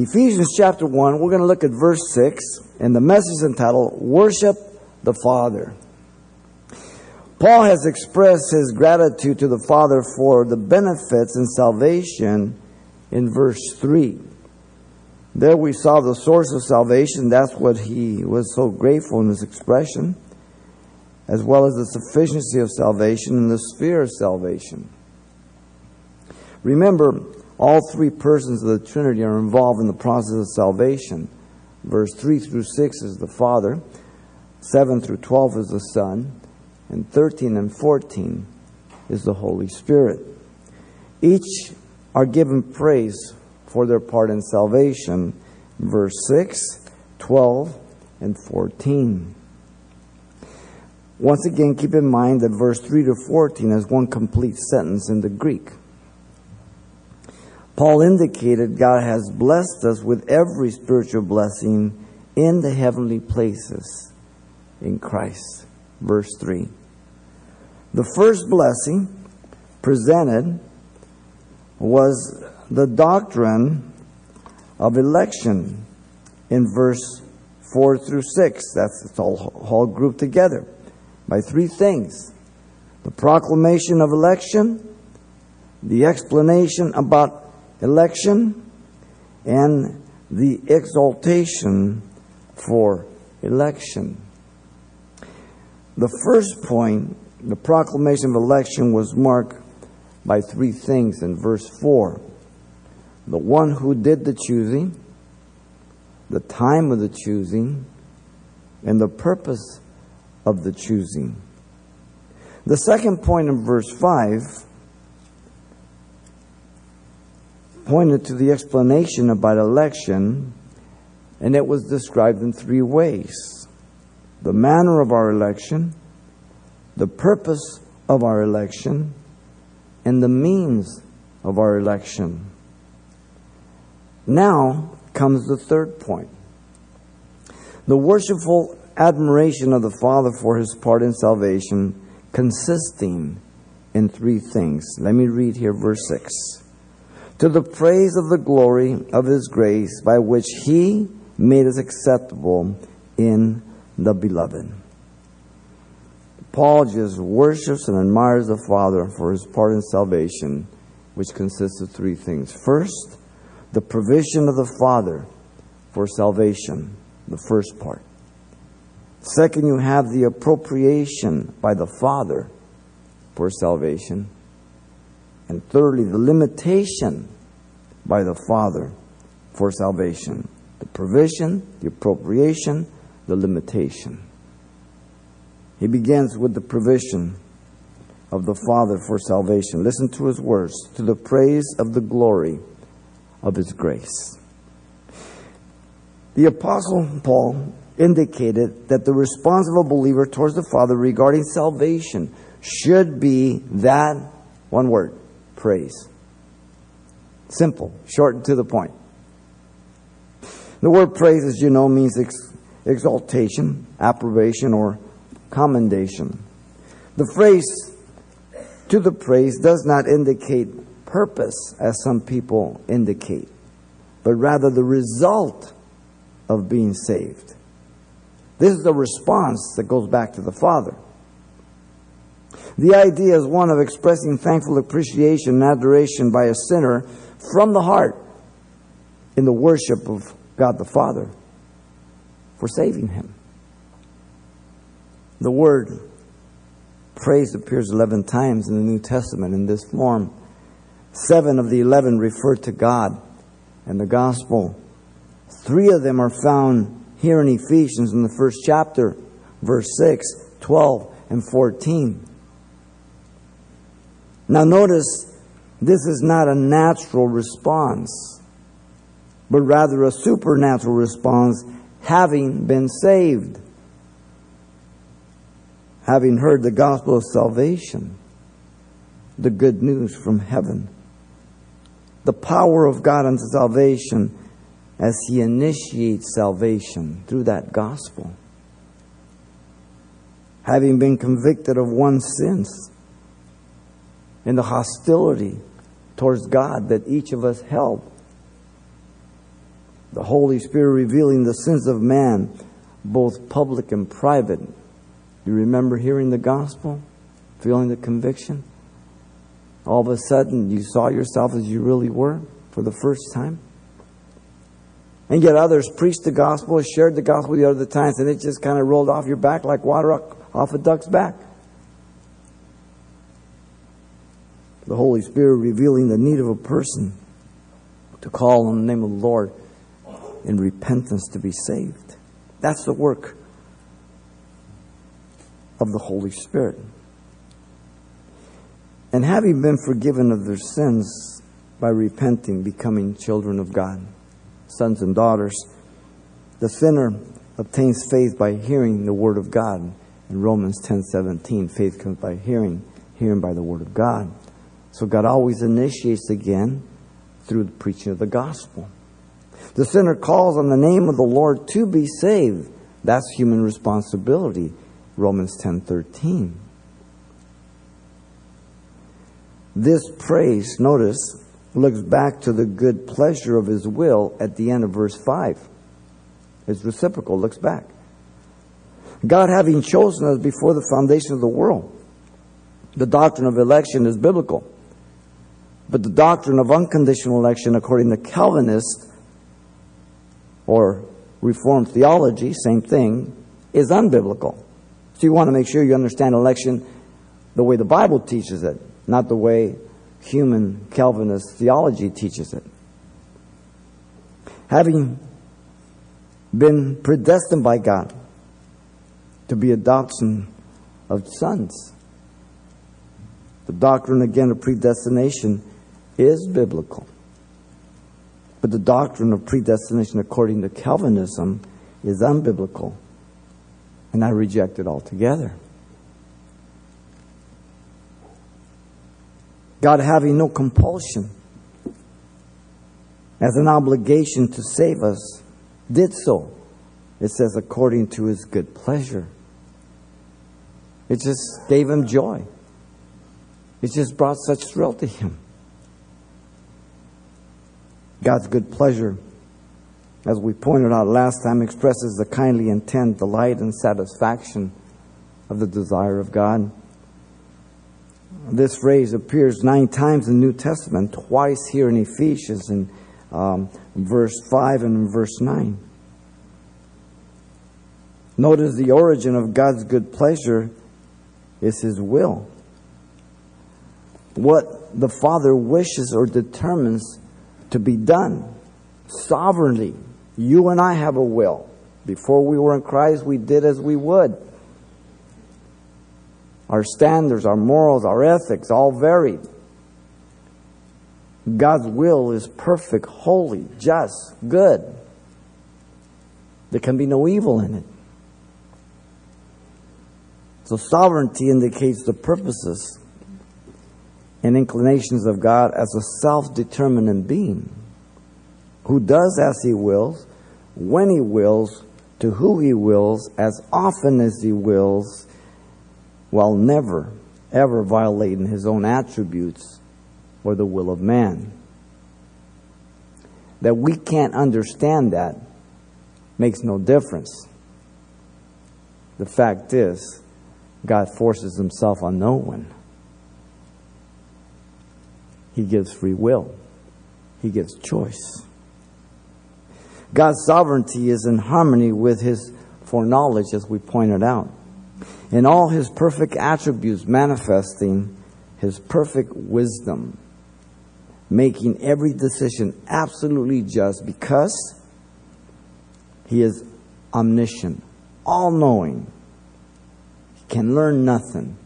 Ephesians chapter 1, we're going to look at verse 6, and the message entitled, Worship the Father. Paul has expressed his gratitude to the Father for the benefits and salvation in verse 3. There we saw the source of salvation. That's what he was so grateful in his expression, as well as the sufficiency of salvation and the sphere of salvation. Remember, all three persons of the Trinity are involved in the process of salvation. Verse 3 through 6 is the Father, 7 through 12 is the Son, and 13 and 14 is the Holy Spirit. Each are given praise for their part in salvation. Verse 6, 12, and 14. Once again, keep in mind that verse 3 to 14 is one complete sentence in the Greek. Paul indicated God has blessed us with every spiritual blessing in the heavenly places in Christ. Verse 3. The first blessing presented was the doctrine of election in verse 4 through 6. That's all, all grouped together by three things the proclamation of election, the explanation about election, and the exaltation for election. The first point, the proclamation of election, was marked by three things in verse 4 the one who did the choosing, the time of the choosing, and the purpose of the choosing. The second point in verse 5 pointed to the explanation about election, and it was described in three ways the manner of our election, the purpose of our election, and the means of our election. Now comes the third point the worshipful admiration of the Father for his part in salvation, consisting in three things. Let me read here verse 6. To the praise of the glory of his grace, by which he made us acceptable in the beloved. Paul just worships and admires the Father for his part in salvation, which consists of three things. First, the provision of the Father for salvation, the first part. Second, you have the appropriation by the Father for salvation. And thirdly, the limitation by the Father for salvation. The provision, the appropriation, the limitation. He begins with the provision of the Father for salvation. Listen to his words to the praise of the glory of His grace. The Apostle Paul indicated that the response of a believer towards the Father regarding salvation should be that one word praise. Simple, short and to the point. The word praise, as you know, means ex- exaltation, approbation, or commendation. The phrase to the praise does not indicate purpose, as some people indicate, but rather the result of being saved. This is the response that goes back to the Father. The idea is one of expressing thankful appreciation and adoration by a sinner from the heart in the worship of God the Father for saving him. The word praise appears 11 times in the New Testament in this form. Seven of the eleven refer to God and the gospel. Three of them are found here in Ephesians in the first chapter, verse 6, 12, and 14. Now, notice this is not a natural response, but rather a supernatural response, having been saved, having heard the gospel of salvation, the good news from heaven the power of God unto salvation as He initiates salvation through that gospel. Having been convicted of one's sins and the hostility towards God that each of us held. The Holy Spirit revealing the sins of man, both public and private. You remember hearing the gospel? Feeling the conviction? All of a sudden, you saw yourself as you really were for the first time? And yet others preached the gospel, shared the gospel the other times, and it just kind of rolled off your back like water off a duck's back. The Holy Spirit revealing the need of a person to call on the name of the Lord in repentance to be saved. That's the work of the Holy Spirit. And having been forgiven of their sins by repenting, becoming children of God sons and daughters. The sinner obtains faith by hearing the word of God. In Romans 10:17, faith comes by hearing, hearing by the word of God. So God always initiates again through the preaching of the gospel. The sinner calls on the name of the Lord to be saved. That's human responsibility. Romans 10:13. This praise, notice, looks back to the good pleasure of his will at the end of verse 5. It's reciprocal, looks back. God having chosen us before the foundation of the world. The doctrine of election is biblical. But the doctrine of unconditional election, according to Calvinist or Reformed theology, same thing, is unbiblical. So you want to make sure you understand election the way the Bible teaches it, not the way human Calvinist theology teaches it. Having been predestined by God to be adoption of sons. The doctrine again of predestination is biblical. But the doctrine of predestination according to Calvinism is unbiblical. And I reject it altogether. God having no compulsion as an obligation to save us, did so. It says, according to his good pleasure. It just gave him joy. It just brought such thrill to him. God's good pleasure, as we pointed out last time, expresses the kindly intent, delight, and satisfaction of the desire of God. This phrase appears nine times in the New Testament, twice here in Ephesians in um, verse 5 and verse 9. Notice the origin of God's good pleasure is His will. What the Father wishes or determines to be done sovereignly. You and I have a will. Before we were in Christ, we did as we would. Our standards, our morals, our ethics, all varied. God's will is perfect, holy, just, good. There can be no evil in it. So sovereignty indicates the purposes and inclinations of God as a self-determined being who does as he wills, when he wills, to who he wills, as often as he wills, while never, ever violating his own attributes or the will of man. That we can't understand that makes no difference. The fact is, God forces himself on no one. He gives free will. He gives choice. God's sovereignty is in harmony with his foreknowledge, as we pointed out in all his perfect attributes, manifesting his perfect wisdom, making every decision absolutely just because he is omniscient, all knowing, he can learn nothing,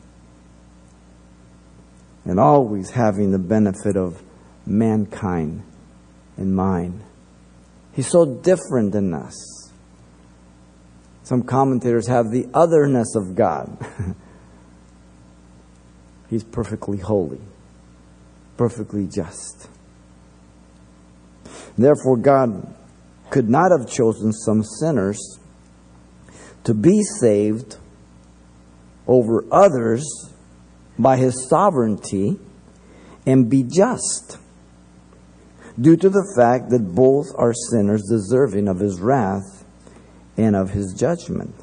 and always having the benefit of mankind in mind. He's so different than us. Some commentators have the otherness of God. He's perfectly holy, perfectly just. Therefore, God could not have chosen some sinners to be saved over others by his sovereignty and be just. due to the fact that both are sinners deserving of his wrath and of his judgment.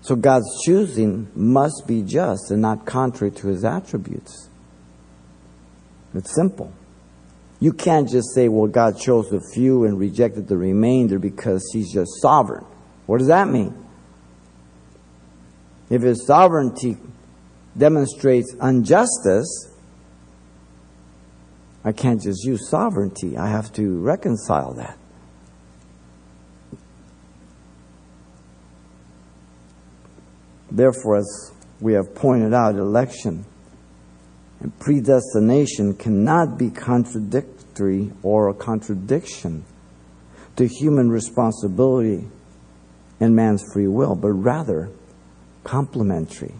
So God's choosing must be just and not contrary to his attributes. It's simple. You can't just say, well, God chose the few and rejected the remainder because he's just sovereign. What does that mean? If his sovereignty demonstrates injustice, I can't just use sovereignty. I have to reconcile that. Therefore, as we have pointed out, election and predestination cannot be contradictory or a contradiction to human responsibility and man's free will, but rather complementary.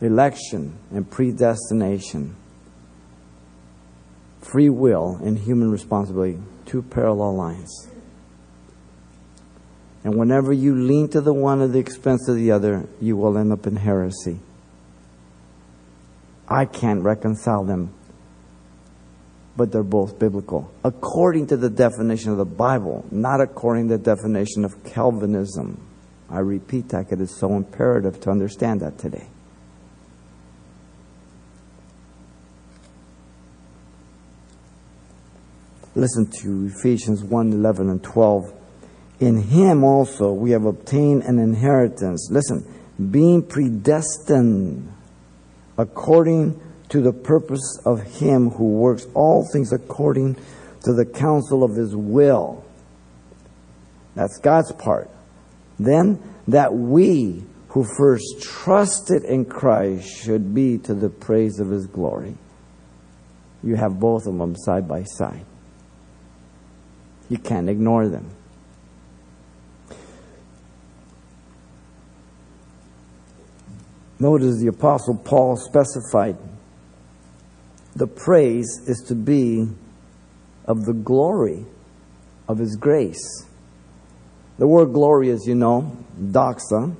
Election and predestination, free will and human responsibility, two parallel lines. And whenever you lean to the one at the expense of the other, you will end up in heresy. I can't reconcile them, but they're both biblical. According to the definition of the Bible, not according to the definition of Calvinism. I repeat that because it's so imperative to understand that today. Listen to Ephesians 1 11 and 12 in him also we have obtained an inheritance. Listen, being predestined according to the purpose of him who works all things according to the counsel of his will. That's God's part. Then that we who first trusted in Christ should be to the praise of his glory. You have both of them side by side. You can't ignore them. Notice the Apostle Paul specified the praise is to be of the glory of His grace. The word glory, as you know, doxa,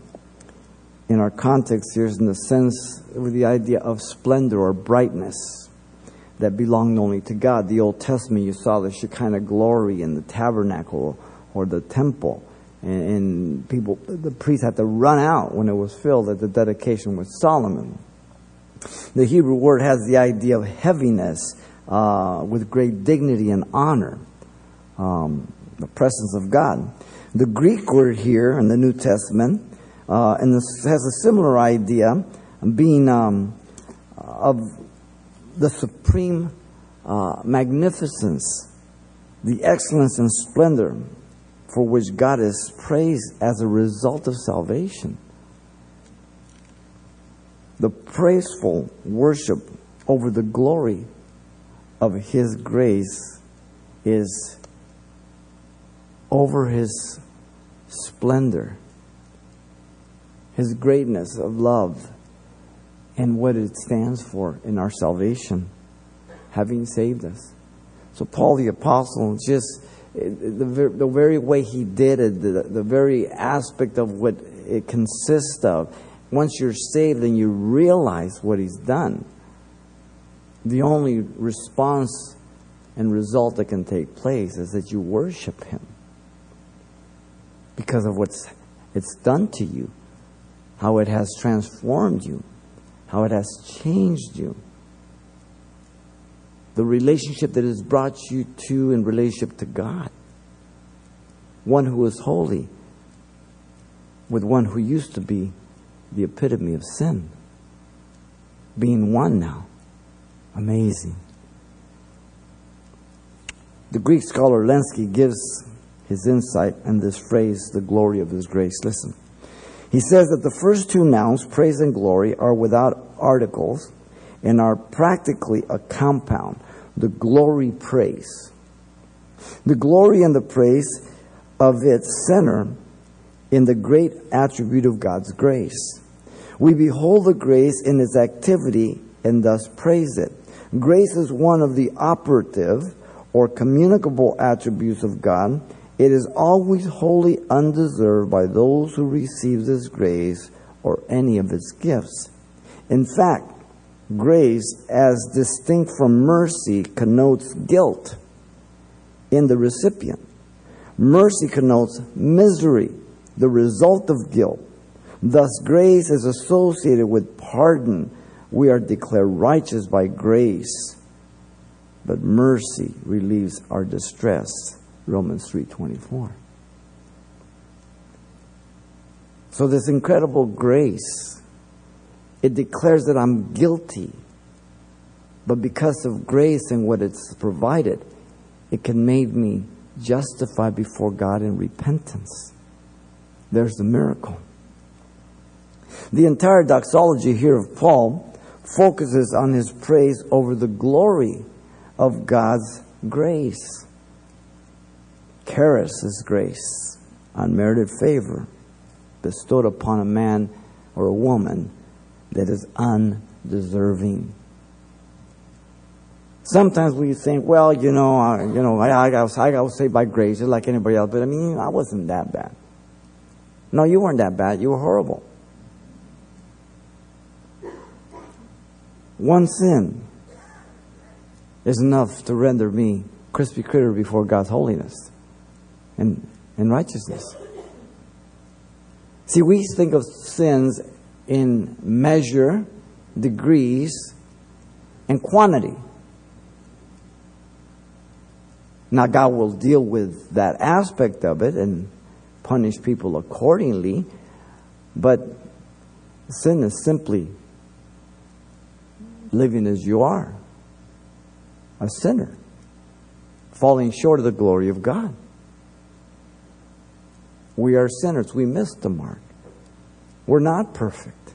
in our context here is in the sense with the idea of splendor or brightness that belonged only to God. The Old Testament, you saw the Shekinah glory in the tabernacle or the temple and, and people, the priests had to run out when it was filled at the dedication with Solomon. The Hebrew word has the idea of heaviness uh, with great dignity and honor, um, the presence of God. The Greek word here in the New Testament uh, and this has a similar idea, being um, of the supreme uh, magnificence, the excellence and splendor for which God is praised as a result of salvation. The praiseful worship over the glory of His grace is over His splendor, His greatness of love, and what it stands for in our salvation, having saved us. So, Paul the Apostle just the, the very way he did it, the, the very aspect of what it consists of. Once you're saved and you realize what he's done, the only response and result that can take place is that you worship him because of what's it's done to you, how it has transformed you, how it has changed you the relationship that has brought you to in relationship to God. One who is holy with one who used to be the epitome of sin. Being one now. Amazing. The Greek scholar Lenski gives his insight and this phrase, the glory of his grace. Listen. He says that the first two nouns, praise and glory, are without articles and are practically a compound the glory praise. The glory and the praise of its center in the great attribute of God's grace. We behold the grace in its activity and thus praise it. Grace is one of the operative or communicable attributes of God. It is always wholly undeserved by those who receive this grace or any of its gifts. In fact, grace, as distinct from mercy, connotes guilt in the recipient. Mercy connotes misery, the result of guilt. Thus, grace is associated with pardon. We are declared righteous by grace, but mercy relieves our distress. Romans 3:24. So this incredible grace it declares that I'm guilty. But because of grace and what it's provided, it can make me justified before God in repentance. There's the miracle. The entire doxology here of Paul focuses on his praise over the glory of God's grace. Charis is grace, unmerited favor bestowed upon a man or a woman that is undeserving. Sometimes we think, well, you know, I, you know, I, I, got, I got saved by grace just like anybody else, but I mean, I wasn't that bad. No, you weren't that bad. You were horrible. One sin is enough to render me crispy critter before God's holiness and, and righteousness. See, we think of sins in measure, degrees, and quantity. Now, God will deal with that aspect of it and punish people accordingly, but sin is simply living as you are a sinner, falling short of the glory of God. We are sinners, we miss the mark. We're not perfect,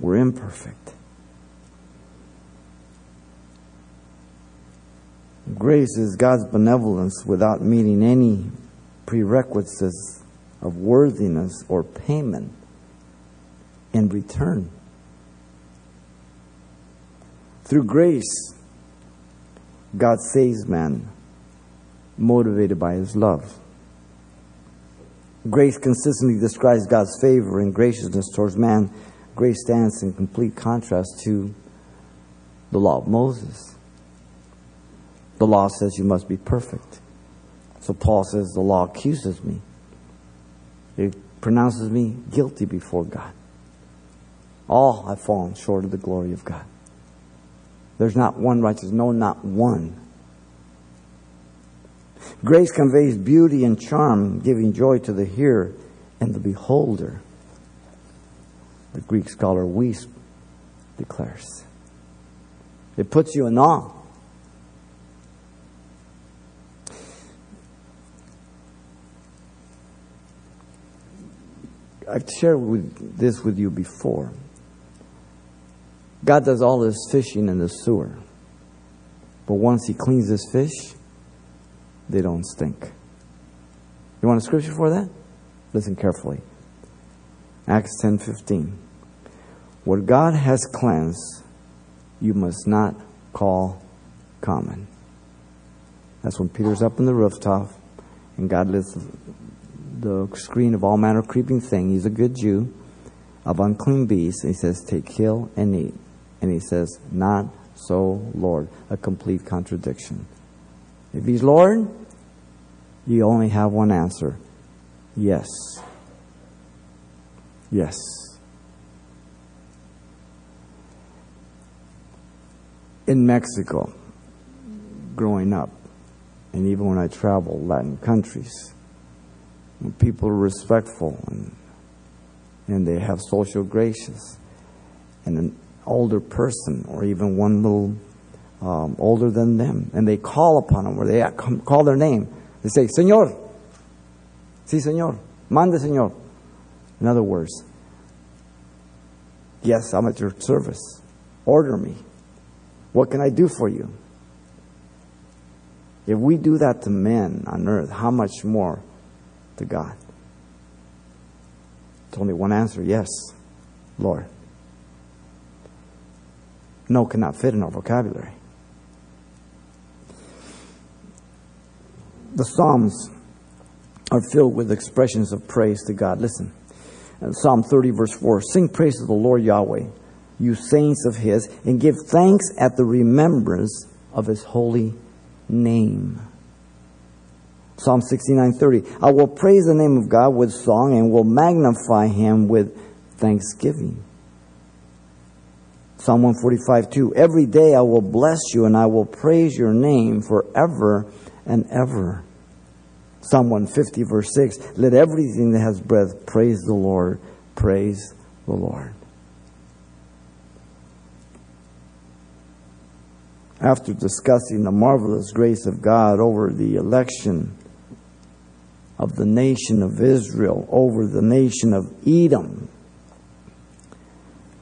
we're imperfect. Grace is God's benevolence without meeting any prerequisites of worthiness or payment in return. Through grace, God saves man, motivated by his love. Grace consistently describes God's favor and graciousness towards man. Grace stands in complete contrast to the law of Moses. The law says you must be perfect. So Paul says the law accuses me. It pronounces me guilty before God. All have fallen short of the glory of God. There's not one righteous, no, not one. Grace conveys beauty and charm, giving joy to the hearer and the beholder. The Greek scholar Wuest declares. It puts you in awe. I've shared with this with you before. God does all his fishing in the sewer. But once he cleans his fish, they don't stink. You want a scripture for that? Listen carefully. Acts 10:15. What God has cleansed, you must not call common. That's when Peter's up in the rooftop and God lifts the screen of all manner of creeping thing. He's a good Jew of unclean beasts. He says, Take, kill, and eat. And he says, Not so, Lord. A complete contradiction. If he's Lord, you only have one answer yes. Yes. In Mexico, growing up, and even when I travel Latin countries, people are respectful and, and they have social graces, and an older person, or even one little um, older than them, and they call upon them, or they call their name, they say, Señor. Sí, Señor. Mande, Señor. In other words, yes, I'm at your service. Order me. What can I do for you? If we do that to men on earth, how much more to God? It's only one answer yes, Lord. No cannot fit in our vocabulary. The Psalms are filled with expressions of praise to God. Listen, Psalm 30, verse 4 Sing praise to the Lord Yahweh. you saints of his, and give thanks at the remembrance of his holy name. Psalm 69:30. I will praise the name of God with song and will magnify him with thanksgiving. Psalm 145 2. Every day I will bless you and I will praise your name forever and ever. Psalm 150 verse 6. Let everything that has breath praise the Lord. Praise the Lord. After discussing the marvelous grace of God over the election of the nation of Israel over the nation of Edom,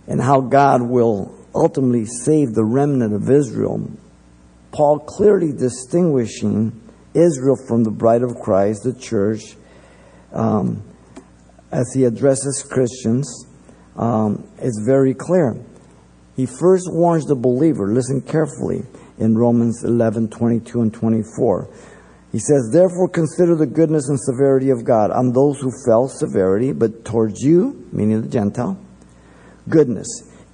and how God will ultimately save the remnant of Israel, Paul clearly distinguishing Israel from the bride of Christ, the church, um, as he addresses Christians, um, is very clear. He first warns the believer, listen carefully, in Romans 11 22 and 24. He says, Therefore consider the goodness and severity of God on those who fell severity, but towards you, meaning the Gentile, goodness.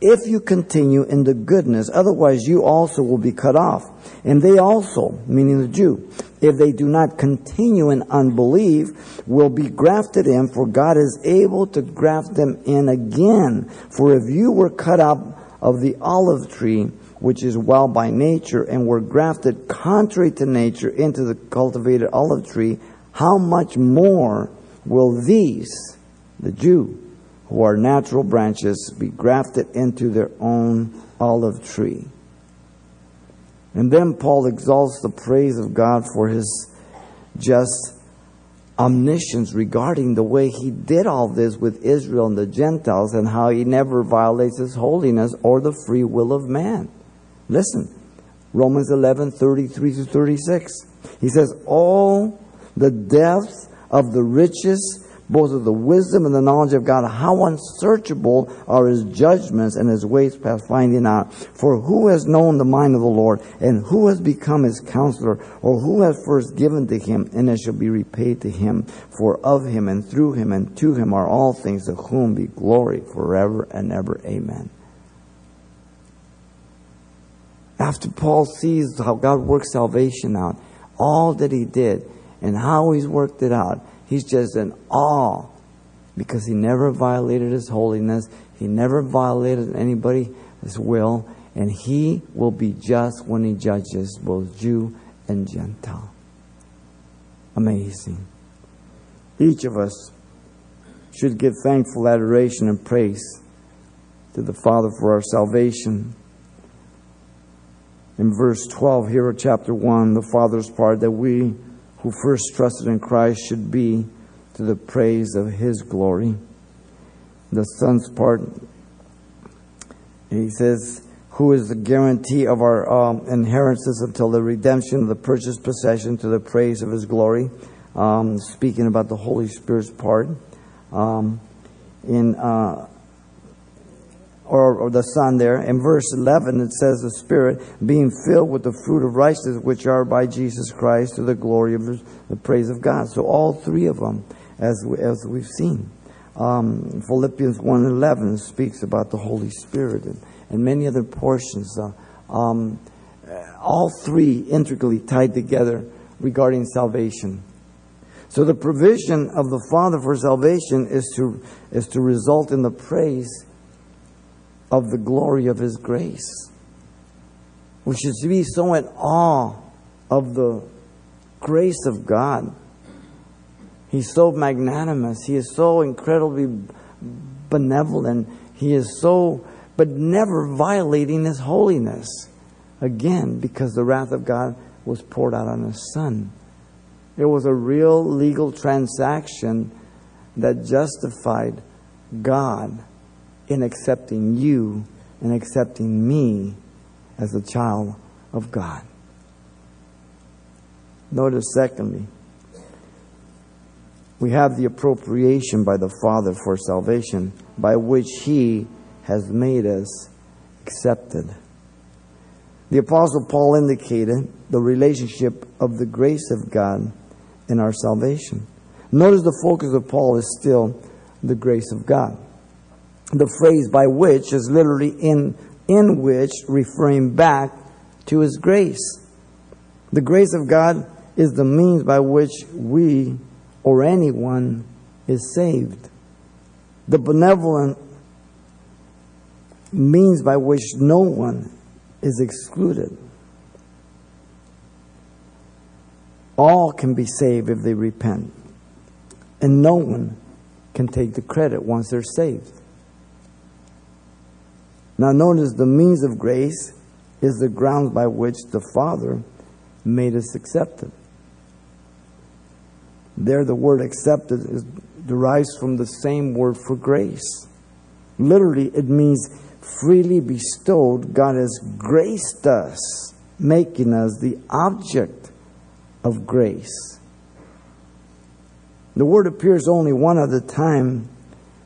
If you continue in the goodness, otherwise you also will be cut off. And they also, meaning the Jew, if they do not continue in unbelief, will be grafted in, for God is able to graft them in again. For if you were cut out of the olive tree, which is wild by nature, and were grafted contrary to nature into the cultivated olive tree, how much more will these, the Jew, who are natural branches, be grafted into their own olive tree? And then Paul exalts the praise of God for his just omniscience regarding the way he did all this with Israel and the Gentiles and how he never violates his holiness or the free will of man. Listen, Romans 11, 33 to 36. He says, All the depth of the riches, both of the wisdom and the knowledge of God, how unsearchable are his judgments and his ways past finding out. For who has known the mind of the Lord, and who has become his counselor, or who has first given to him, and it shall be repaid to him? For of him, and through him, and to him are all things, to whom be glory forever and ever. Amen after Paul sees how God works salvation out, all that he did and how he's worked it out, he's just in awe because he never violated his holiness, he never violated anybody's will, and he will be just when he judges both Jew and Gentile. Amazing. Each of us should give thankful adoration and praise to the Father for our salvation in verse 12 here of chapter 1, the Father's part, that we who first trusted in Christ should be to the praise of His glory. The Son's part, he says, who is the guarantee of our um, inheritance until the redemption of the purchased possession to the praise of His glory. Um, speaking about the Holy Spirit's part. Um, in uh, or, or, the Son there. In verse 11, it says, The Spirit being filled with the fruit of righteousness, which are by Jesus Christ, to the glory of the praise of God. So, all three of them, as, we, as we've seen. Um, Philippians 1.11 speaks about the Holy Spirit and, and many other portions. Uh, um, all three intricately tied together regarding salvation. So the provision of the Father for salvation is to, is to result in the praise of the glory of His grace. We should be so in awe of the grace of God. He's so magnanimous. He is so incredibly benevolent. He is so, but never violating His holiness. Again, because the wrath of God was poured out on His Son. It was a real legal transaction that justified God in accepting you and accepting me as a child of God. Notice, secondly, we have the appropriation by the Father for salvation, by which He has made us accepted. The Apostle Paul indicated the relationship of the grace of God in our salvation. Notice the focus of Paul is still the grace of God. The phrase by which is literally in, in which, referring back to His grace. The grace of God is the means by which we or anyone is saved. The benevolent means by which no one is excluded. All can be saved if they repent. And no one can take the credit once they're saved. Now, notice the means of grace is the grounds by which the Father made us accepted. There, the word accepted is, derives from the same word for grace. Literally, it means freely bestowed. God has graced us, making us the object of grace. The word appears only one other time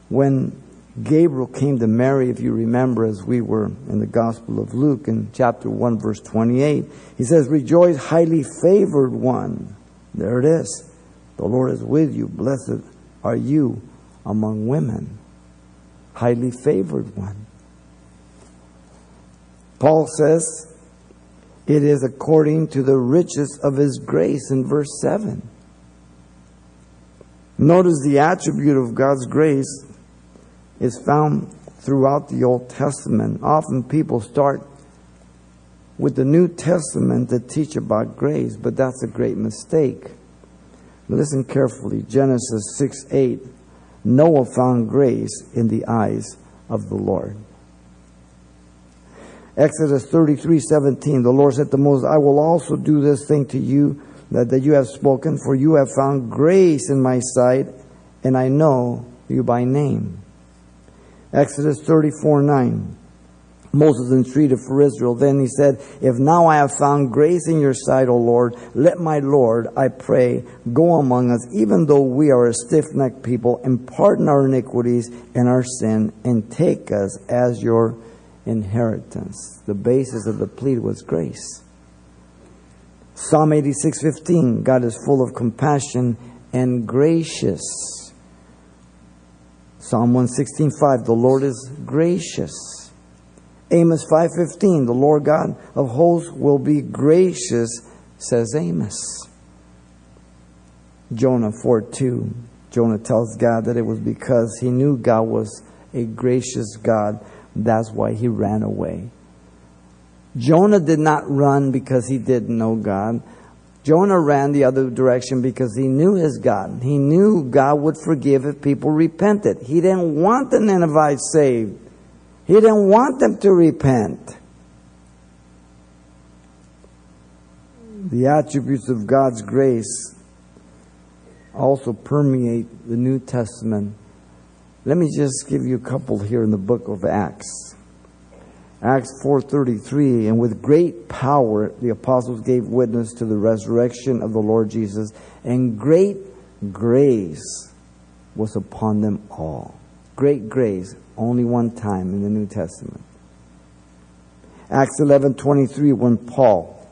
when Gabriel came to Mary, if you remember, as we were in the Gospel of Luke in chapter 1, verse 28. He says, Rejoice, highly favored one. There it is. The Lord is with you. Blessed are you among women. Highly favored one. Paul says, It is according to the riches of his grace in verse 7. Notice the attribute of God's grace is found throughout the Old Testament. Often people start with the New Testament to teach about grace, but that's a great mistake. Listen carefully. Genesis 6 8. Noah found grace in the eyes of the Lord. Exodus 33 17. The Lord said to Moses, I will also do this thing to you that, that you have spoken, for you have found grace in my sight, and I know you by name. Exodus 34 9. Moses entreated for Israel. Then he said, If now I have found grace in your sight, O Lord, let my Lord, I pray, go among us, even though we are a stiff necked people, and pardon our iniquities and our sin, and take us as your inheritance. The basis of the plea was grace. Psalm 86:15 God is full of compassion and gracious. Psalm 116:5 The Lord is gracious. Amos 5:15 The Lord God of hosts will be gracious says Amos. Jonah 4:2 Jonah tells God that it was because he knew God was a gracious God that's why he ran away. Jonah did not run because he didn't know God. Jonah ran the other direction because he knew his God. He knew God would forgive if people repented. He didn't want the Ninevites saved. He didn't want them to repent. The attributes of God's grace also permeate the New Testament. Let me just give you a couple here in the book of Acts. Acts 4:33 and with great power the apostles gave witness to the resurrection of the Lord Jesus and great grace was upon them all. Great grace only one time in the New Testament. Acts 11:23 when Paul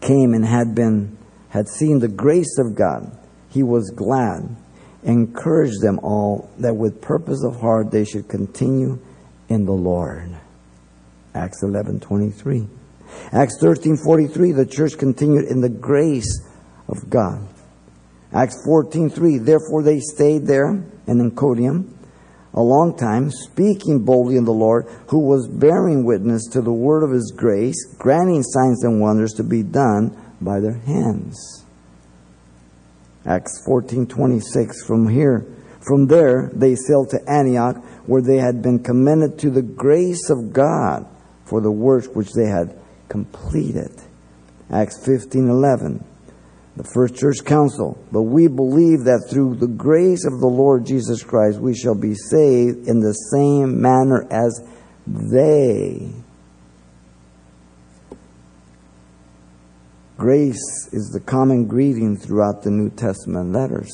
came and had been had seen the grace of God he was glad encouraged them all that with purpose of heart they should continue in the Lord. Acts 11:23. Acts 13:43 the church continued in the grace of God. Acts 14:3 therefore they stayed there in Iconium a long time speaking boldly in the Lord who was bearing witness to the word of his grace granting signs and wonders to be done by their hands. Acts 14:26 from here from there they sailed to Antioch where they had been commended to the grace of God for the work which they had completed. Acts 15:11 the first church council but we believe that through the grace of the Lord Jesus Christ we shall be saved in the same manner as they Grace is the common greeting throughout the New Testament letters.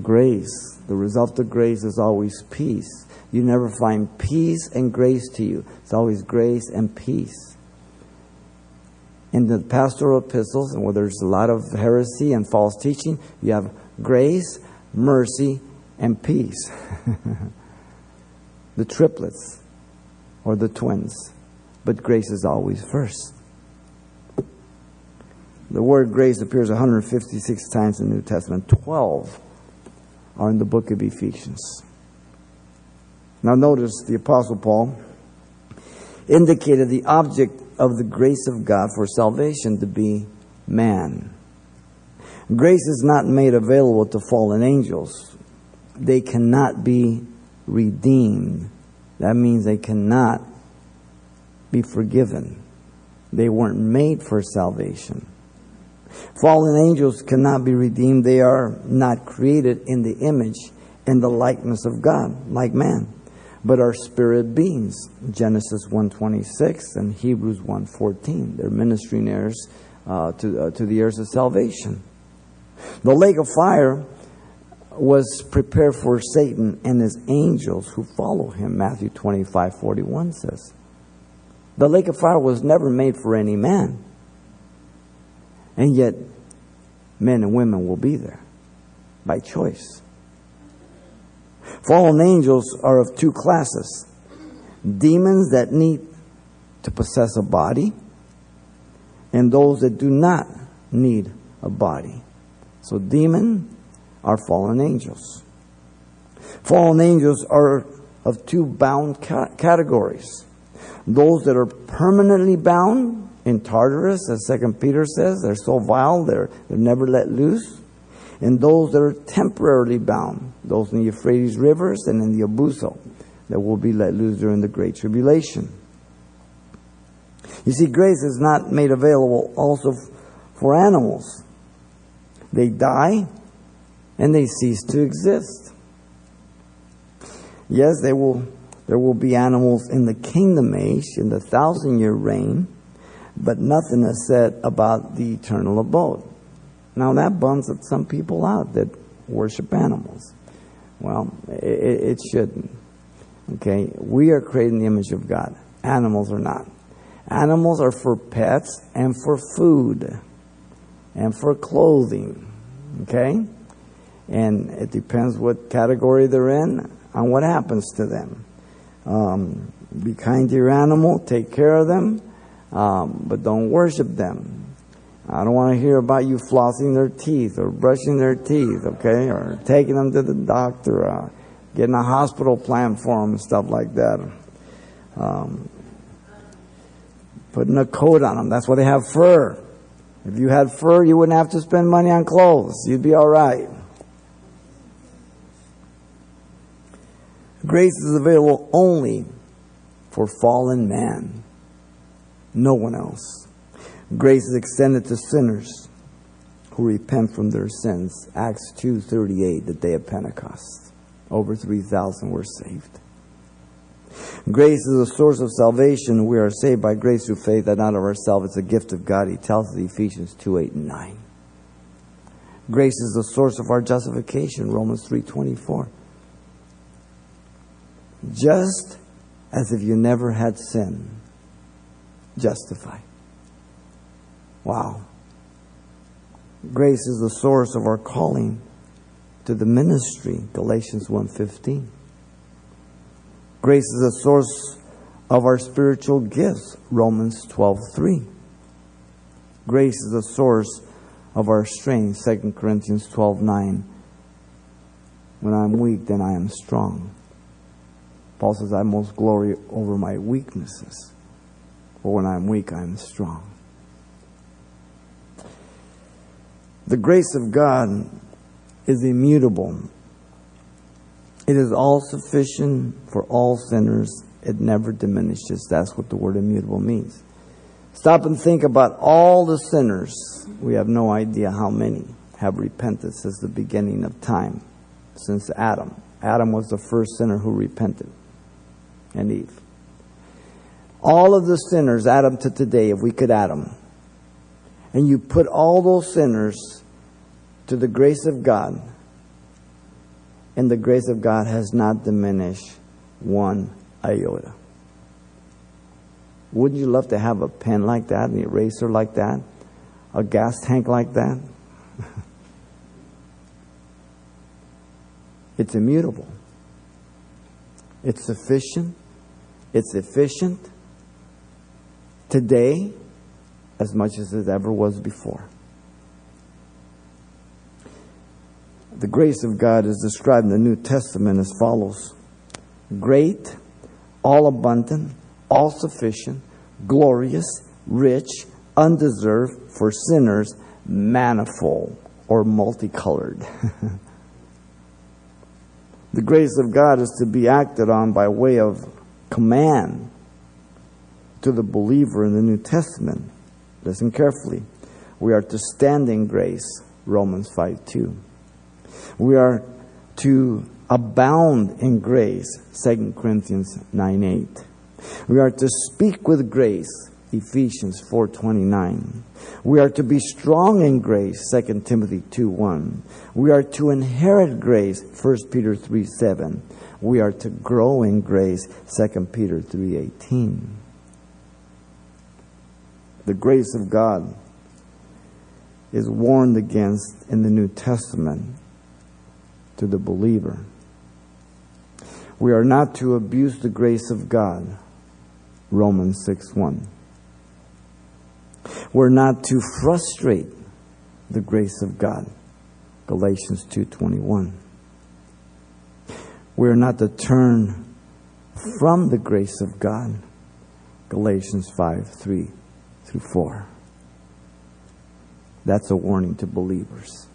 Grace, the result of grace is always peace. You never find peace and grace to you. It's always grace and peace. In the pastoral epistles, where there's a lot of heresy and false teaching, you have grace, mercy, and peace. the triplets, or the twins. But grace is always first. The word grace appears 156 times in the New Testament. 12 are in the book of Ephesians. Now, notice the Apostle Paul indicated the object of the grace of God for salvation to be man. Grace is not made available to fallen angels. They cannot be redeemed. That means they cannot be forgiven. They weren't made for salvation. Fallen angels cannot be redeemed. They are not created in the image and the likeness of God, like man, but are spirit beings. Genesis 1.26 and Hebrews 1.14. They're ministering heirs uh, to, uh, to the heirs of salvation. The lake of fire was prepared for Satan and his angels who follow him, Matthew 25.41 says. The lake of fire was never made for any man. And yet, men and women will be there by choice. Fallen angels are of two classes demons that need to possess a body, and those that do not need a body. So, demon are fallen angels. Fallen angels are of two bound ca- categories those that are permanently bound in Tartarus, as Second Peter says, they're so vile, they're, they're never let loose. And those that are temporarily bound, those in the Euphrates rivers and in the Abuso, that will be let loose during the Great Tribulation. You see, grace is not made available also for animals. They die and they cease to exist. Yes, they will, there will be animals in the kingdom age, in the thousand year reign, but nothing is said about the eternal abode. Now that bums some people out that worship animals. Well, it, it shouldn't. Okay? We are created in the image of God. Animals are not. Animals are for pets and for food and for clothing. Okay? And it depends what category they're in and what happens to them. Um, be kind to your animal, take care of them, um, but don't worship them. I don't want to hear about you flossing their teeth or brushing their teeth, okay, or taking them to the doctor, uh, getting a hospital plan for them, and stuff like that. Um, putting a coat on them. That's why they have fur. If you had fur, you wouldn't have to spend money on clothes. You'd be all right. Grace is available only for fallen man, no one else. Grace is extended to sinners who repent from their sins. Acts 2:38, the day of Pentecost. Over 3,000 were saved. Grace is the source of salvation. We are saved by grace through faith, that not of ourselves. It's a gift of God. He tells us Ephesians 2 8 and 9. Grace is the source of our justification. Romans 3 24. Just as if you never had sin, justified. Wow. Grace is the source of our calling to the ministry. Galatians 1:15. Grace is the source of our spiritual gifts. Romans 12:3. Grace is the source of our strength. 2 Corinthians 12:9. When I'm weak, then I am strong. Paul says, I most glory over my weaknesses. For when I'm weak, I'm strong. The grace of God is immutable. It is all sufficient for all sinners. It never diminishes. That's what the word immutable means. Stop and think about all the sinners. We have no idea how many have repented since the beginning of time, since Adam. Adam was the first sinner who repented, and Eve. All of the sinners, Adam to today, if we could add them, and you put all those sinners to the grace of God, and the grace of God has not diminished one iota. Wouldn't you love to have a pen like that, an eraser like that, a gas tank like that? it's immutable. It's sufficient. It's efficient today as much as it ever was before. The grace of God is described in the New Testament as follows Great, all abundant, all sufficient, glorious, rich, undeserved for sinners, manifold or multicolored. the grace of God is to be acted on by way of command to the believer in the New Testament. Listen carefully. We are to stand in grace, Romans 5 2. We are to abound in grace, 2 Corinthians 9 8. We are to speak with grace, Ephesians 4:29. We are to be strong in grace, 2 Timothy 2:1. We are to inherit grace, 1 Peter 3:7. We are to grow in grace, 2 Peter 3:18. The grace of God is warned against in the New Testament to the believer. We are not to abuse the grace of God. Romans 6 1. We're not to frustrate the grace of God. Galatians 2:21. We're not to turn from the grace of God. Galatians 5 3 through 4. That's a warning to believers.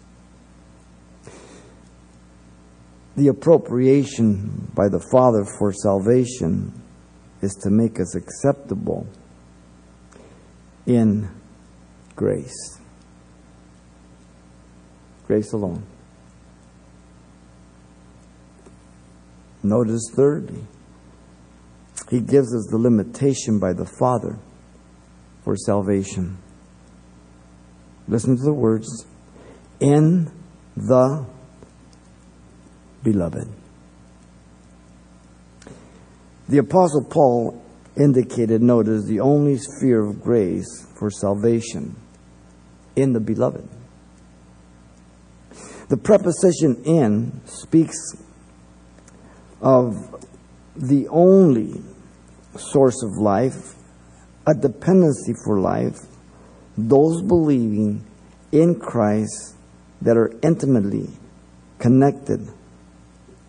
The appropriation by the Father for salvation is to make us acceptable in grace. Grace alone. Notice thirdly, he gives us the limitation by the Father for salvation. Listen to the words in the beloved. The Apostle Paul indicated, notice, the only sphere of grace for salvation in the beloved. The preposition in speaks of the only source of life, a dependency for life, those believing in Christ that are intimately connected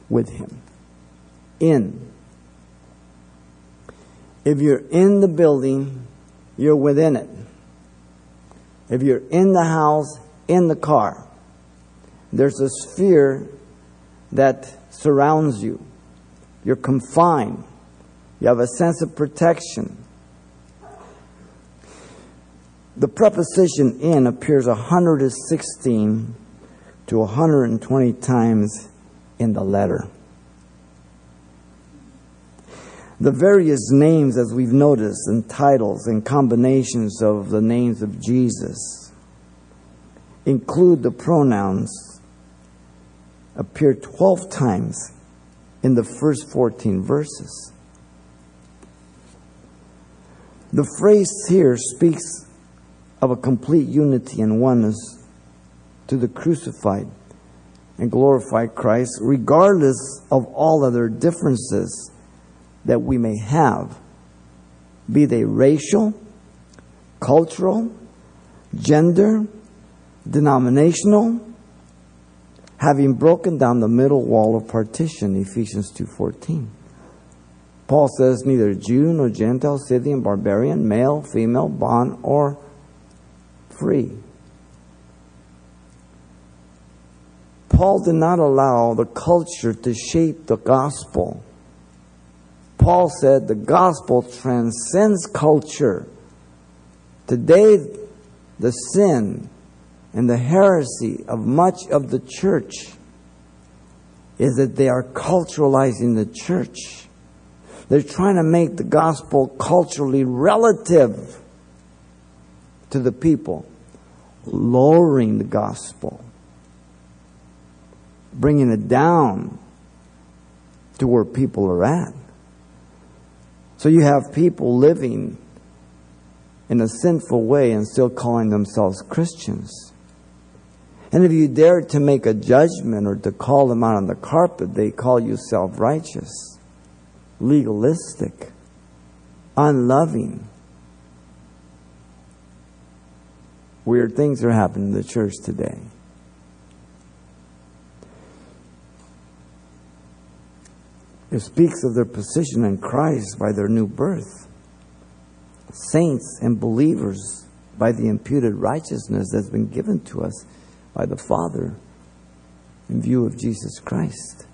with Him. In. If you're in the building, you're within it. If you're in the house, in the car, there's a sphere that surrounds you. You're confined. You have a sense of protection. The preposition in appears 116 to 120 times in the letter. The various names, as we've noticed, and titles and combinations of the names of Jesus include the pronouns appear 12 times in the first 14 verses. The phrase here speaks of a complete unity and oneness to the crucified and glorified Christ, regardless of all other differences that we may have, be they racial, cultural, gender, denominational, having broken down the middle wall of partition, Ephesians 2.14. Paul says neither Jew nor Gentile, Scythian, barbarian, male, female, bond, or free. Paul did not allow the culture to shape the gospel. Paul said the gospel transcends culture. Today, the sin and the heresy of much of the church is that they are culturalizing the church. They're trying to make the gospel culturally relative to the people, lowering the gospel, bringing it down to where people are at. So you have people living in a sinful way and still calling themselves Christians. And if you dare to make a judgment or to call them out on the carpet, they call you self righteous. legalistic, unloving. Weird things are happening in the church today. It speaks of their position in Christ by their new birth. Saints and believers by the imputed righteousness that's been given to us by the Father in view of Jesus Christ.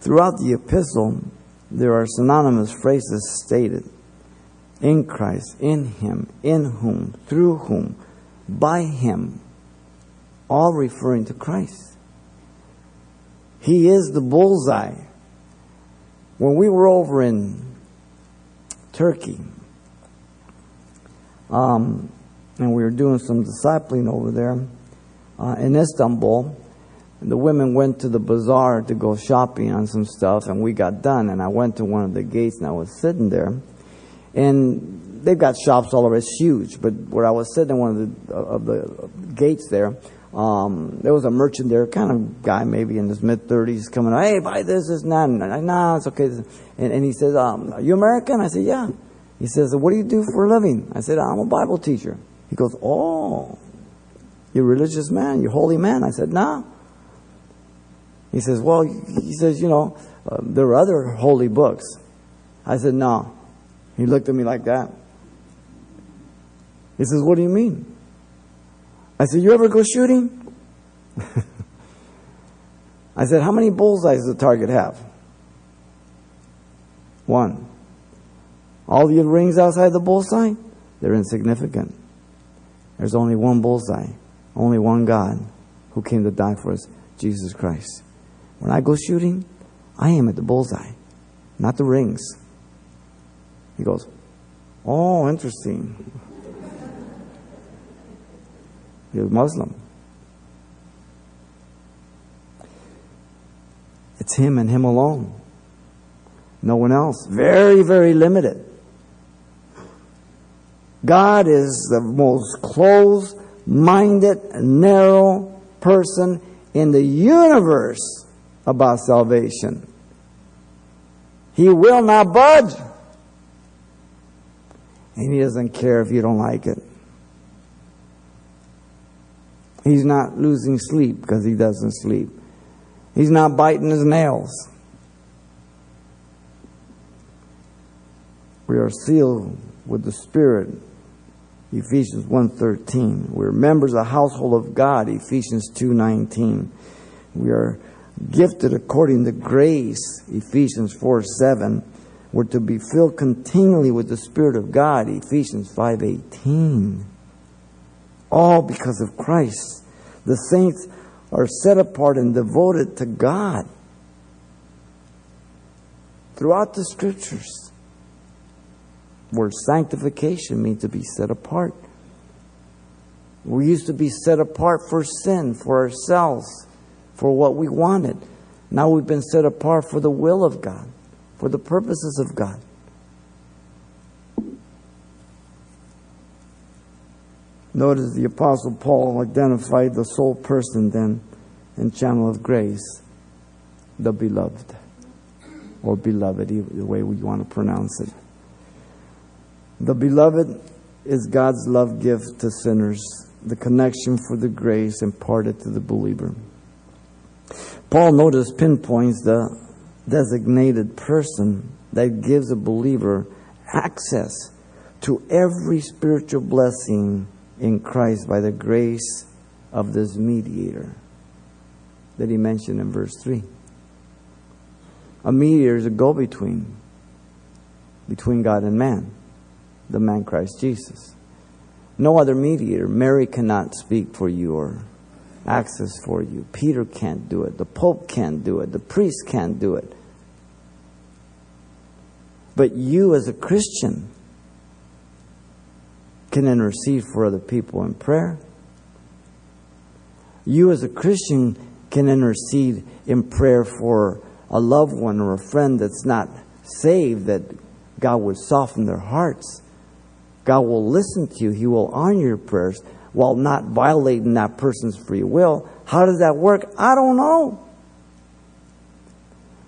Throughout the epistle, there are synonymous phrases stated in Christ, in Him, in whom, through whom, by Him, all referring to Christ. He is the bullseye. When we were over in Turkey, um, and we were doing some discipling over there uh, in Istanbul, the women went to the bazaar to go shopping on some stuff, and we got done. And I went to one of the gates, and I was sitting there, and they've got shops all over. It's huge, but where I was sitting in one of the of the gates there, um, there was a merchant there, kind of guy, maybe in his mid thirties, coming. Hey, buy this, this. And I, nah, it's okay. And, and he says, um, "Are you American?" I said, "Yeah." He says, "What do you do for a living?" I said, "I'm a Bible teacher." He goes, "Oh, you're a religious man, you're a holy man." I said, "Nah." He says, "Well," he says, "You know, uh, there are other holy books." I said, "No." He looked at me like that. He says, "What do you mean?" I said, You ever go shooting? I said, How many bullseyes does the target have? One. All the rings outside the bullseye, they're insignificant. There's only one bullseye, only one God who came to die for us, Jesus Christ. When I go shooting, I aim at the bullseye, not the rings. He goes, Oh, interesting. He was Muslim. It's him and him alone. No one else. Very, very limited. God is the most closed minded, narrow person in the universe about salvation. He will not budge. And he doesn't care if you don't like it. He's not losing sleep because he doesn't sleep. He's not biting his nails. We are sealed with the Spirit. Ephesians 1.13. We're members of the household of God. Ephesians 2.19. We are gifted according to grace. Ephesians 4.7. We're to be filled continually with the Spirit of God. Ephesians 5.18 all because of Christ. The saints are set apart and devoted to God. Throughout the scriptures, word sanctification means to be set apart. We used to be set apart for sin, for ourselves, for what we wanted. Now we've been set apart for the will of God, for the purposes of God. Notice the Apostle Paul identified the sole person then in channel of grace, the beloved, or beloved, the way we want to pronounce it. The beloved is God's love gift to sinners, the connection for the grace imparted to the believer. Paul notice pinpoints the designated person that gives a believer access to every spiritual blessing in Christ by the grace of this mediator that he mentioned in verse 3. A mediator is a go between between God and man, the man Christ Jesus. No other mediator. Mary cannot speak for you or access for you. Peter can't do it. The Pope can't do it. The priest can't do it. But you, as a Christian, can intercede for other people in prayer. You, as a Christian, can intercede in prayer for a loved one or a friend that's not saved, that God would soften their hearts. God will listen to you, He will honor your prayers while not violating that person's free will. How does that work? I don't know.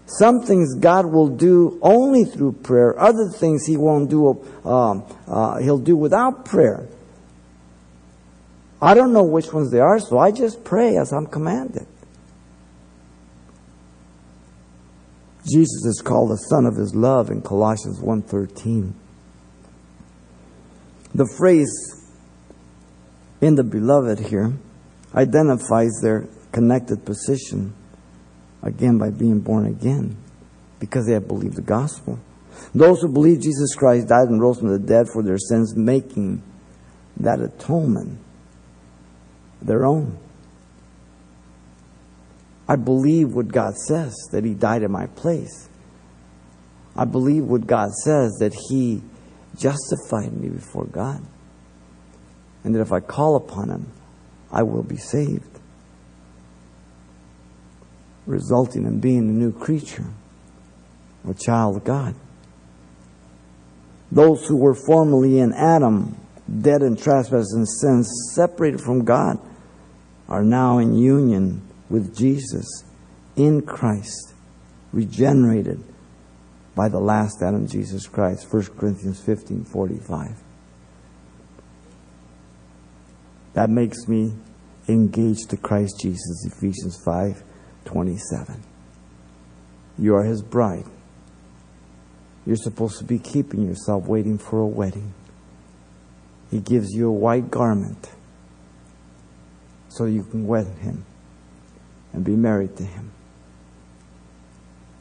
Some things God will do only through prayer. Other things He won't do. Um, uh, he'll do without prayer. I don't know which ones they are, so I just pray as I'm commanded. Jesus is called the Son of His love in Colossians 1.13. The phrase in the beloved here identifies their connected position again by being born again because they have believed the gospel. Those who believe Jesus Christ died and rose from the dead for their sins, making that atonement their own. I believe what God says, that He died in my place. I believe what God says, that He justified me before God. And that if I call upon Him, I will be saved. Resulting in being a new creature, a child of God. Those who were formerly in Adam, dead in trespasses and sins, separated from God, are now in union with Jesus in Christ, regenerated by the last Adam, Jesus Christ. 1 Corinthians 15 45. That makes me engaged to Christ Jesus, Ephesians 5 27. You are his bride. You're supposed to be keeping yourself waiting for a wedding. He gives you a white garment so you can wed him and be married to him.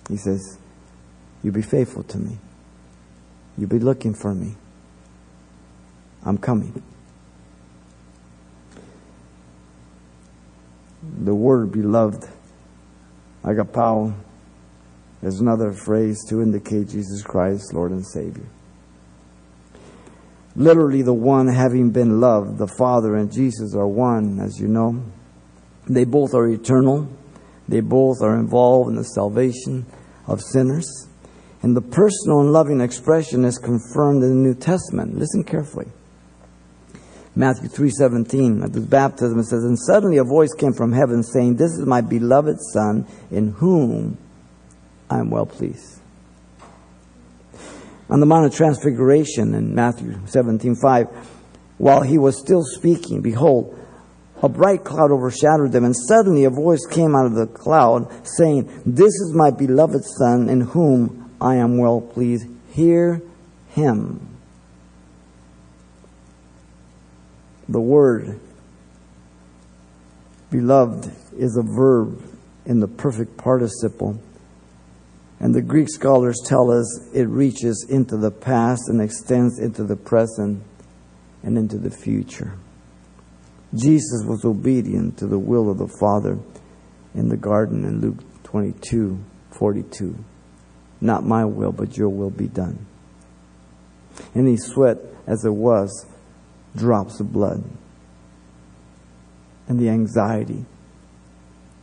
He says, You be faithful to me. You be looking for me. I'm coming. The word beloved, agapao, is another phrase to indicate Jesus Christ, Lord and Savior. Literally, the one having been loved, the Father and Jesus are one, as you know. They both are eternal. They both are involved in the salvation of sinners. And the personal and loving expression is confirmed in the New Testament. Listen carefully. Matthew 3:17 at the baptism it says and suddenly a voice came from heaven saying this is my beloved son in whom I am well pleased. On the Mount of Transfiguration in Matthew 17:5 while he was still speaking behold a bright cloud overshadowed them and suddenly a voice came out of the cloud saying this is my beloved son in whom I am well pleased hear him The word beloved is a verb in the perfect participle. And the Greek scholars tell us it reaches into the past and extends into the present and into the future. Jesus was obedient to the will of the Father in the garden in Luke 22 42. Not my will, but your will be done. And he sweat as it was drops of blood and the anxiety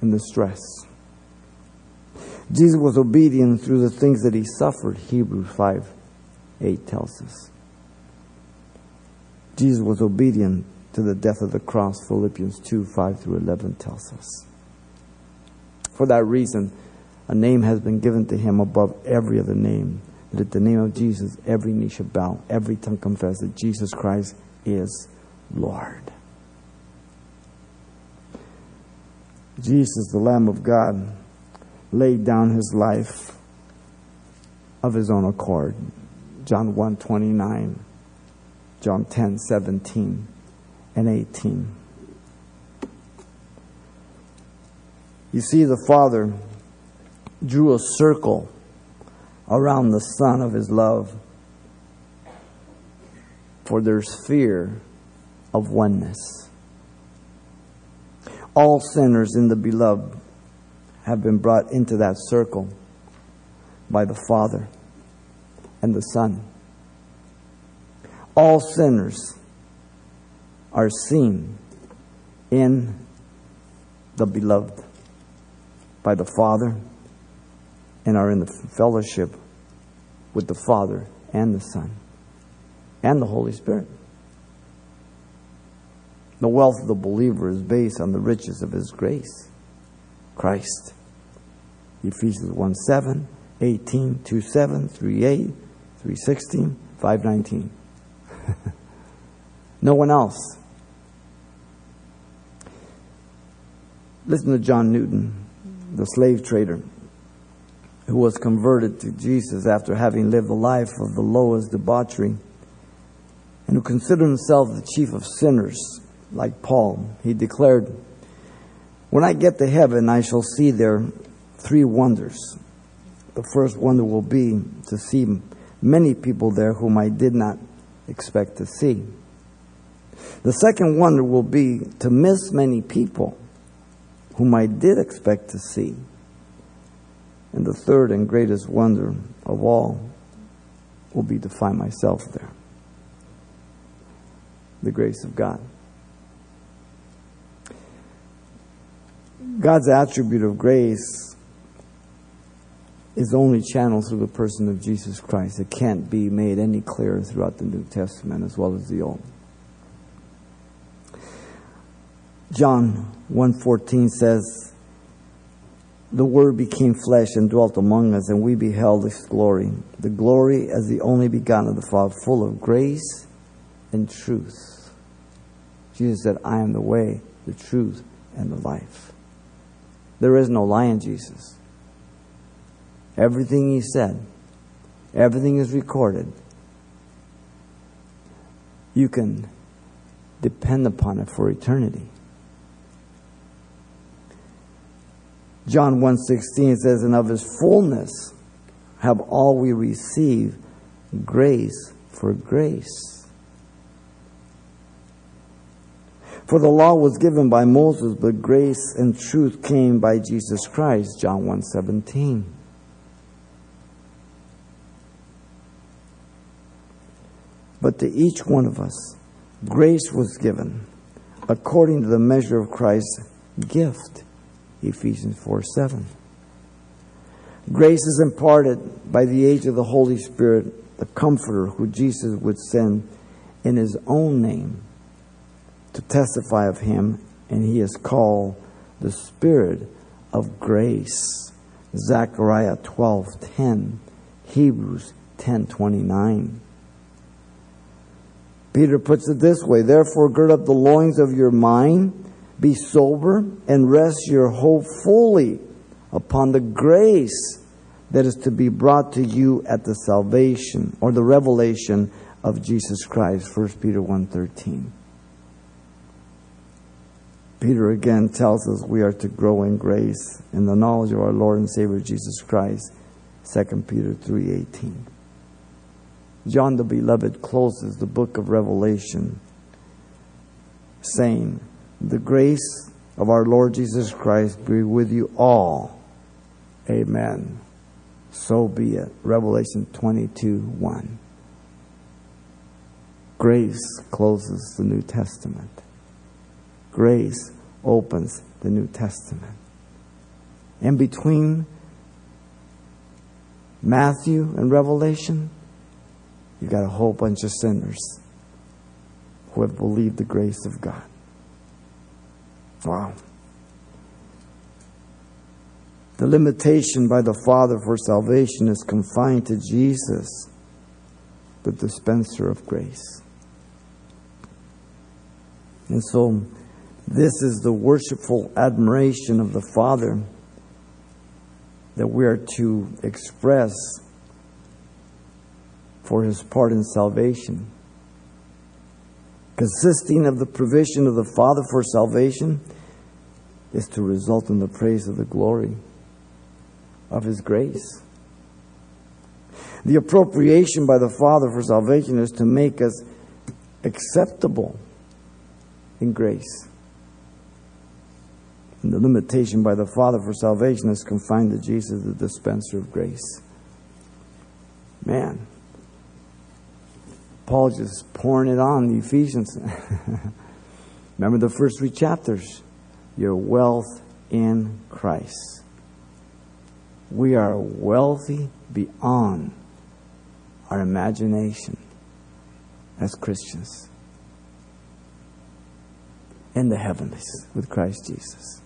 and the stress. Jesus was obedient through the things that he suffered, Hebrews 5 8 tells us. Jesus was obedient to the death of the cross, Philippians 2 5 through 11 tells us. For that reason, a name has been given to him above every other name, that at the name of Jesus, every knee shall bow, every tongue confess that Jesus Christ is Lord. Jesus, the Lamb of God, laid down his life of his own accord. John 1 29, John 10 17 and 18. You see, the Father drew a circle around the Son of his love for their fear of oneness. All sinners in the beloved have been brought into that circle by the Father and the Son. All sinners are seen in the beloved by the Father and are in the fellowship with the Father and the Son and the Holy Spirit. The wealth of the believer is based on the riches of his grace, Christ. Ephesians 1 7, 18, 2 7, 3 8, 3 16, 5 19. no one else. Listen to John Newton, the slave trader, who was converted to Jesus after having lived a life of the lowest debauchery, and who considered himself the chief of sinners, like Paul. He declared, When I get to heaven, I shall see there three wonders. The first wonder will be to see many people there whom I did not expect to see. The second wonder will be to miss many people whom I did expect to see. And the third and greatest wonder of all will be to find myself there. The grace of God. God's attribute of grace is only channeled through the person of Jesus Christ. It can't be made any clearer throughout the New Testament as well as the Old. John 1:14 says, "The word became flesh and dwelt among us, and we beheld his glory, the glory as the only begotten of the Father, full of grace and truth." Jesus said, "I am the way, the truth, and the life." There is no lie in Jesus. Everything he said, everything is recorded. You can depend upon it for eternity. John 1:16 says, "And of his fullness have all we receive grace for grace." For the law was given by Moses, but grace and truth came by Jesus Christ, John 1:17. But to each one of us, grace was given according to the measure of Christ's gift. Ephesians 4 7. Grace is imparted by the age of the Holy Spirit, the Comforter who Jesus would send in His own name to testify of Him, and He is called the Spirit of grace. Zechariah 12:10, Hebrews 10:29. Peter puts it this way, therefore gird up the loins of your mind be sober and rest your hope fully upon the grace that is to be brought to you at the salvation or the revelation of Jesus Christ. 1 Peter 1:13. Peter again tells us we are to grow in grace in the knowledge of our Lord and Savior Jesus Christ. 2 Peter 3:18. John the beloved closes the book of Revelation saying, the grace of our Lord Jesus Christ be with you all. Amen. So be it. Revelation 22 1. Grace closes the New Testament. Grace opens the New Testament. And between Matthew and Revelation, you got a whole bunch of sinners who have believed the grace of God. Wow. The limitation by the Father for salvation is confined to Jesus, the dispenser of grace. And so, this is the worshipful admiration of the Father that we are to express for his part in salvation consisting of the provision of the Father for salvation, is to result in the praise of the glory of His grace. The appropriation by the Father for salvation is to make us acceptable in grace. And the limitation by the Father for salvation is confined to Jesus, the dispenser of grace. Man. Paul just pouring it on the Ephesians. Remember the first three chapters? Your wealth in Christ. We are wealthy beyond our imagination as Christians in the heavens with Christ Jesus.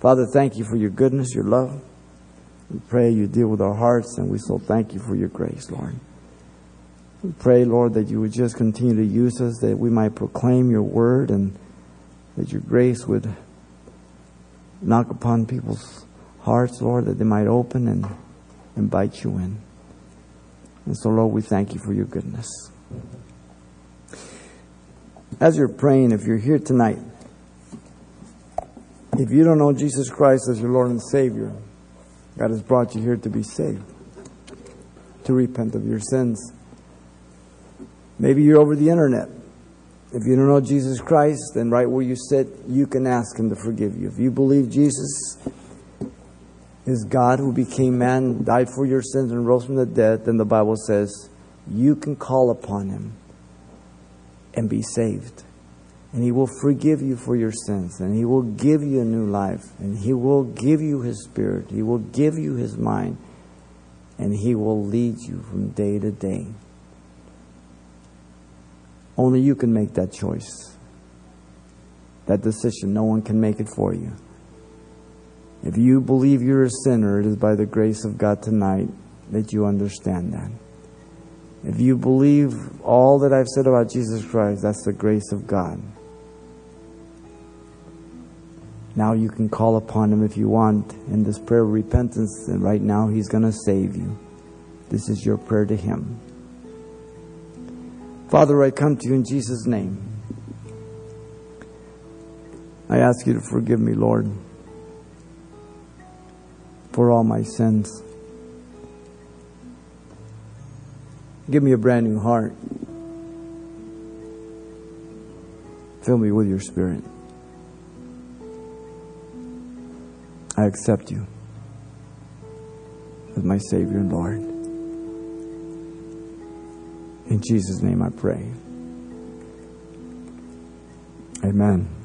Father, thank you for your goodness, your love. We pray you deal with our hearts, and we so thank you for your grace, Lord. We pray, Lord, that you would just continue to use us, that we might proclaim your word, and that your grace would knock upon people's hearts, Lord, that they might open and invite you in. And so, Lord, we thank you for your goodness. As you're praying, if you're here tonight, if you don't know Jesus Christ as your Lord and Savior, God has brought you here to be saved, to repent of your sins. Maybe you're over the internet. If you don't know Jesus Christ, then right where you sit, you can ask Him to forgive you. If you believe Jesus is God who became man, died for your sins, and rose from the dead, then the Bible says you can call upon Him and be saved. And He will forgive you for your sins, and He will give you a new life, and He will give you His Spirit, He will give you His mind, and He will lead you from day to day. Only you can make that choice, that decision. No one can make it for you. If you believe you're a sinner, it is by the grace of God tonight that you understand that. If you believe all that I've said about Jesus Christ, that's the grace of God. Now you can call upon Him if you want in this prayer of repentance, and right now He's going to save you. This is your prayer to Him. Father, I come to you in Jesus' name. I ask you to forgive me, Lord, for all my sins. Give me a brand new heart. Fill me with your spirit. I accept you as my Savior and Lord. In Jesus' name I pray. Amen.